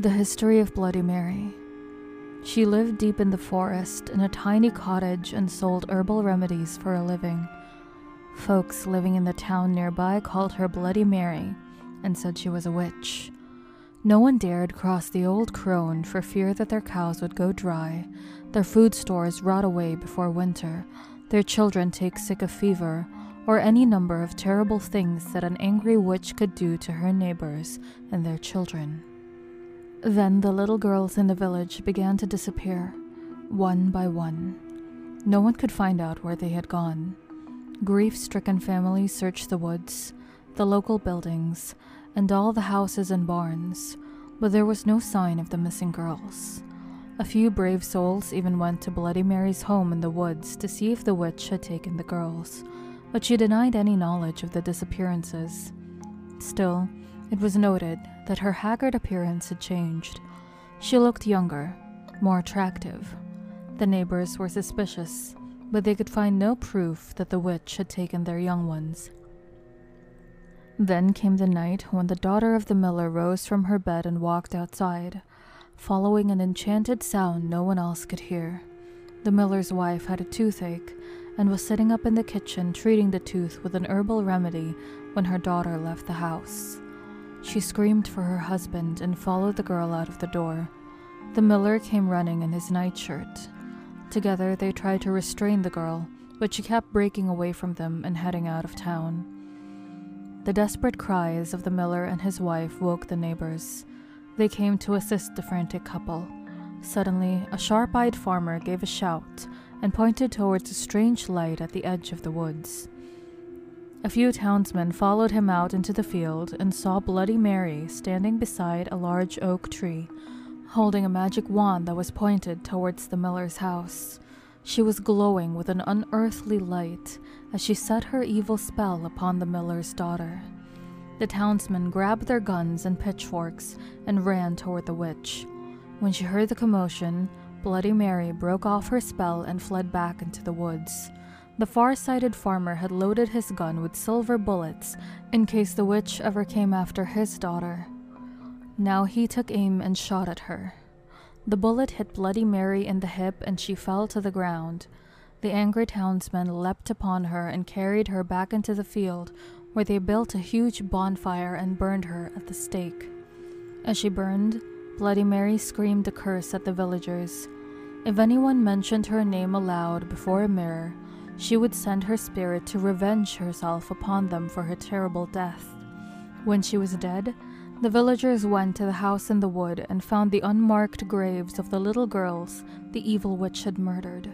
The history of Bloody Mary. She lived deep in the forest in a tiny cottage and sold herbal remedies for a living. Folks living in the town nearby called her Bloody Mary and said she was a witch. No one dared cross the old crone for fear that their cows would go dry, their food stores rot away before winter, their children take sick of fever, or any number of terrible things that an angry witch could do to her neighbors and their children. Then the little girls in the village began to disappear, one by one. No one could find out where they had gone. Grief stricken families searched the woods, the local buildings, and all the houses and barns, but there was no sign of the missing girls. A few brave souls even went to Bloody Mary's home in the woods to see if the witch had taken the girls, but she denied any knowledge of the disappearances. Still, it was noted that her haggard appearance had changed. She looked younger, more attractive. The neighbors were suspicious, but they could find no proof that the witch had taken their young ones. Then came the night when the daughter of the miller rose from her bed and walked outside, following an enchanted sound no one else could hear. The miller's wife had a toothache and was sitting up in the kitchen treating the tooth with an herbal remedy when her daughter left the house. She screamed for her husband and followed the girl out of the door. The miller came running in his nightshirt. Together, they tried to restrain the girl, but she kept breaking away from them and heading out of town. The desperate cries of the miller and his wife woke the neighbors. They came to assist the frantic couple. Suddenly, a sharp eyed farmer gave a shout and pointed towards a strange light at the edge of the woods. A few townsmen followed him out into the field and saw Bloody Mary standing beside a large oak tree, holding a magic wand that was pointed towards the miller's house. She was glowing with an unearthly light as she set her evil spell upon the miller's daughter. The townsmen grabbed their guns and pitchforks and ran toward the witch. When she heard the commotion, Bloody Mary broke off her spell and fled back into the woods. The far sighted farmer had loaded his gun with silver bullets in case the witch ever came after his daughter. Now he took aim and shot at her. The bullet hit Bloody Mary in the hip and she fell to the ground. The angry townsmen leapt upon her and carried her back into the field, where they built a huge bonfire and burned her at the stake. As she burned, Bloody Mary screamed a curse at the villagers. If anyone mentioned her name aloud before a mirror, she would send her spirit to revenge herself upon them for her terrible death. When she was dead, the villagers went to the house in the wood and found the unmarked graves of the little girls the evil witch had murdered.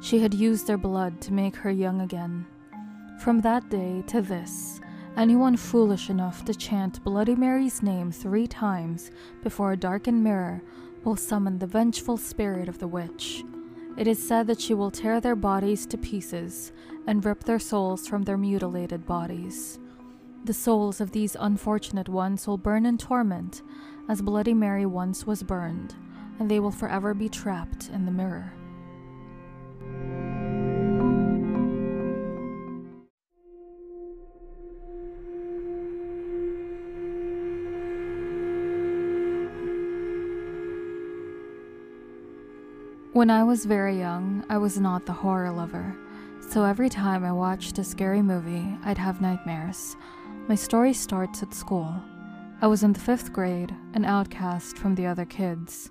She had used their blood to make her young again. From that day to this, anyone foolish enough to chant Bloody Mary's name three times before a darkened mirror will summon the vengeful spirit of the witch. It is said that she will tear their bodies to pieces and rip their souls from their mutilated bodies. The souls of these unfortunate ones will burn in torment, as Bloody Mary once was burned, and they will forever be trapped in the mirror. When I was very young, I was not the horror lover, so every time I watched a scary movie, I'd have nightmares. My story starts at school. I was in the fifth grade, an outcast from the other kids.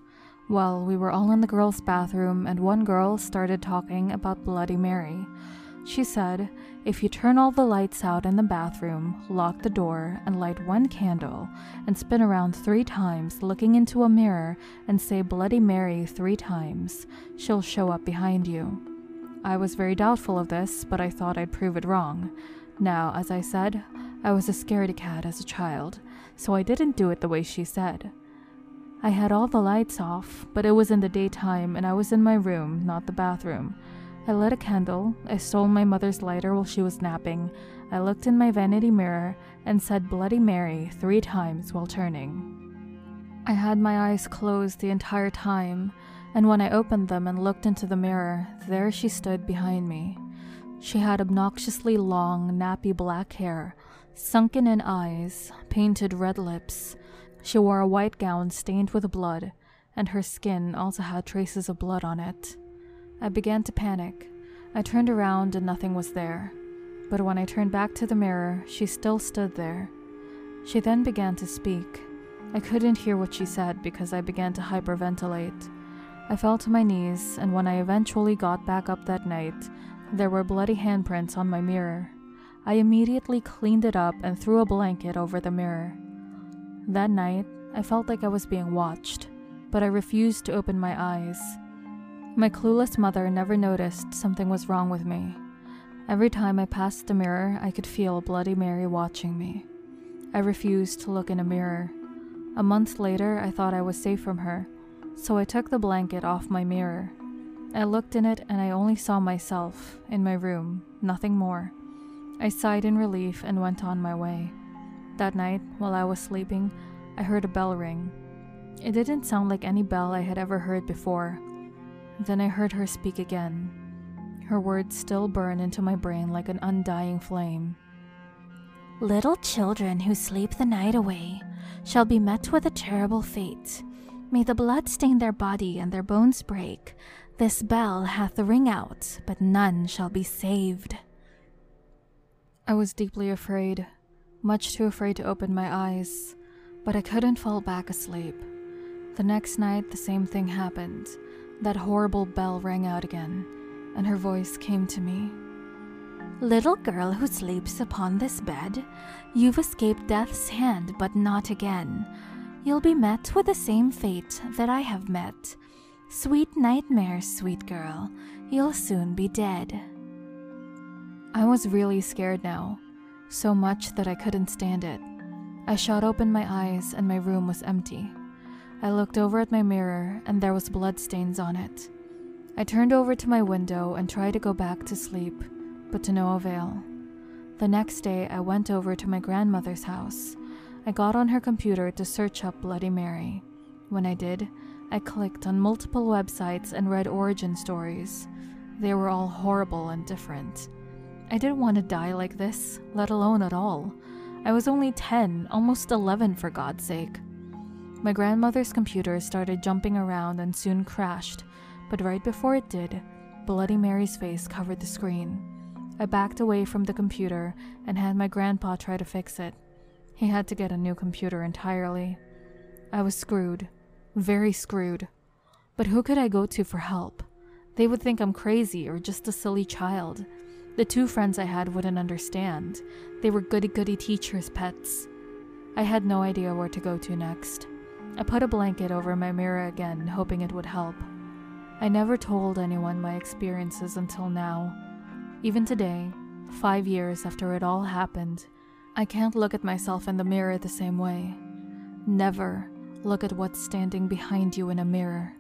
Well, we were all in the girls' bathroom, and one girl started talking about Bloody Mary. She said, If you turn all the lights out in the bathroom, lock the door, and light one candle, and spin around three times, looking into a mirror, and say Bloody Mary three times, she'll show up behind you. I was very doubtful of this, but I thought I'd prove it wrong. Now, as I said, I was a scaredy cat as a child, so I didn't do it the way she said. I had all the lights off, but it was in the daytime and I was in my room, not the bathroom. I lit a candle, I stole my mother's lighter while she was napping, I looked in my vanity mirror, and said Bloody Mary three times while turning. I had my eyes closed the entire time, and when I opened them and looked into the mirror, there she stood behind me. She had obnoxiously long, nappy black hair, sunken in eyes, painted red lips, She wore a white gown stained with blood, and her skin also had traces of blood on it. I began to panic. I turned around and nothing was there. But when I turned back to the mirror, she still stood there. She then began to speak. I couldn't hear what she said because I began to hyperventilate. I fell to my knees, and when I eventually got back up that night, there were bloody handprints on my mirror. I immediately cleaned it up and threw a blanket over the mirror. That night, I felt like I was being watched, but I refused to open my eyes. My clueless mother never noticed something was wrong with me. Every time I passed the mirror, I could feel Bloody Mary watching me. I refused to look in a mirror. A month later, I thought I was safe from her, so I took the blanket off my mirror. I looked in it and I only saw myself in my room, nothing more. I sighed in relief and went on my way. That night, while I was sleeping, I heard a bell ring. It didn't sound like any bell I had ever heard before. Then I heard her speak again. Her words still burn into my brain like an undying flame. Little children who sleep the night away shall be met with a terrible fate. May the blood stain their body and their bones break. This bell hath ring out, but none shall be saved. I was deeply afraid, much too afraid to open my eyes, but I couldn't fall back asleep. The next night, the same thing happened. That horrible bell rang out again, and her voice came to me. Little girl who sleeps upon this bed, you've escaped death's hand, but not again. You'll be met with the same fate that I have met. Sweet nightmares, sweet girl, you'll soon be dead. I was really scared now, so much that I couldn't stand it. I shot open my eyes and my room was empty. I looked over at my mirror and there was bloodstains on it. I turned over to my window and tried to go back to sleep, but to no avail. The next day, I went over to my grandmother's house. I got on her computer to search up Bloody Mary. When I did, I clicked on multiple websites and read origin stories. They were all horrible and different. I didn't want to die like this, let alone at all. I was only 10, almost 11 for God's sake. My grandmother's computer started jumping around and soon crashed, but right before it did, Bloody Mary's face covered the screen. I backed away from the computer and had my grandpa try to fix it. He had to get a new computer entirely. I was screwed. Very screwed. But who could I go to for help? They would think I'm crazy or just a silly child. The two friends I had wouldn't understand. They were goody goody teachers' pets. I had no idea where to go to next. I put a blanket over my mirror again, hoping it would help. I never told anyone my experiences until now. Even today, five years after it all happened, I can't look at myself in the mirror the same way. Never look at what's standing behind you in a mirror.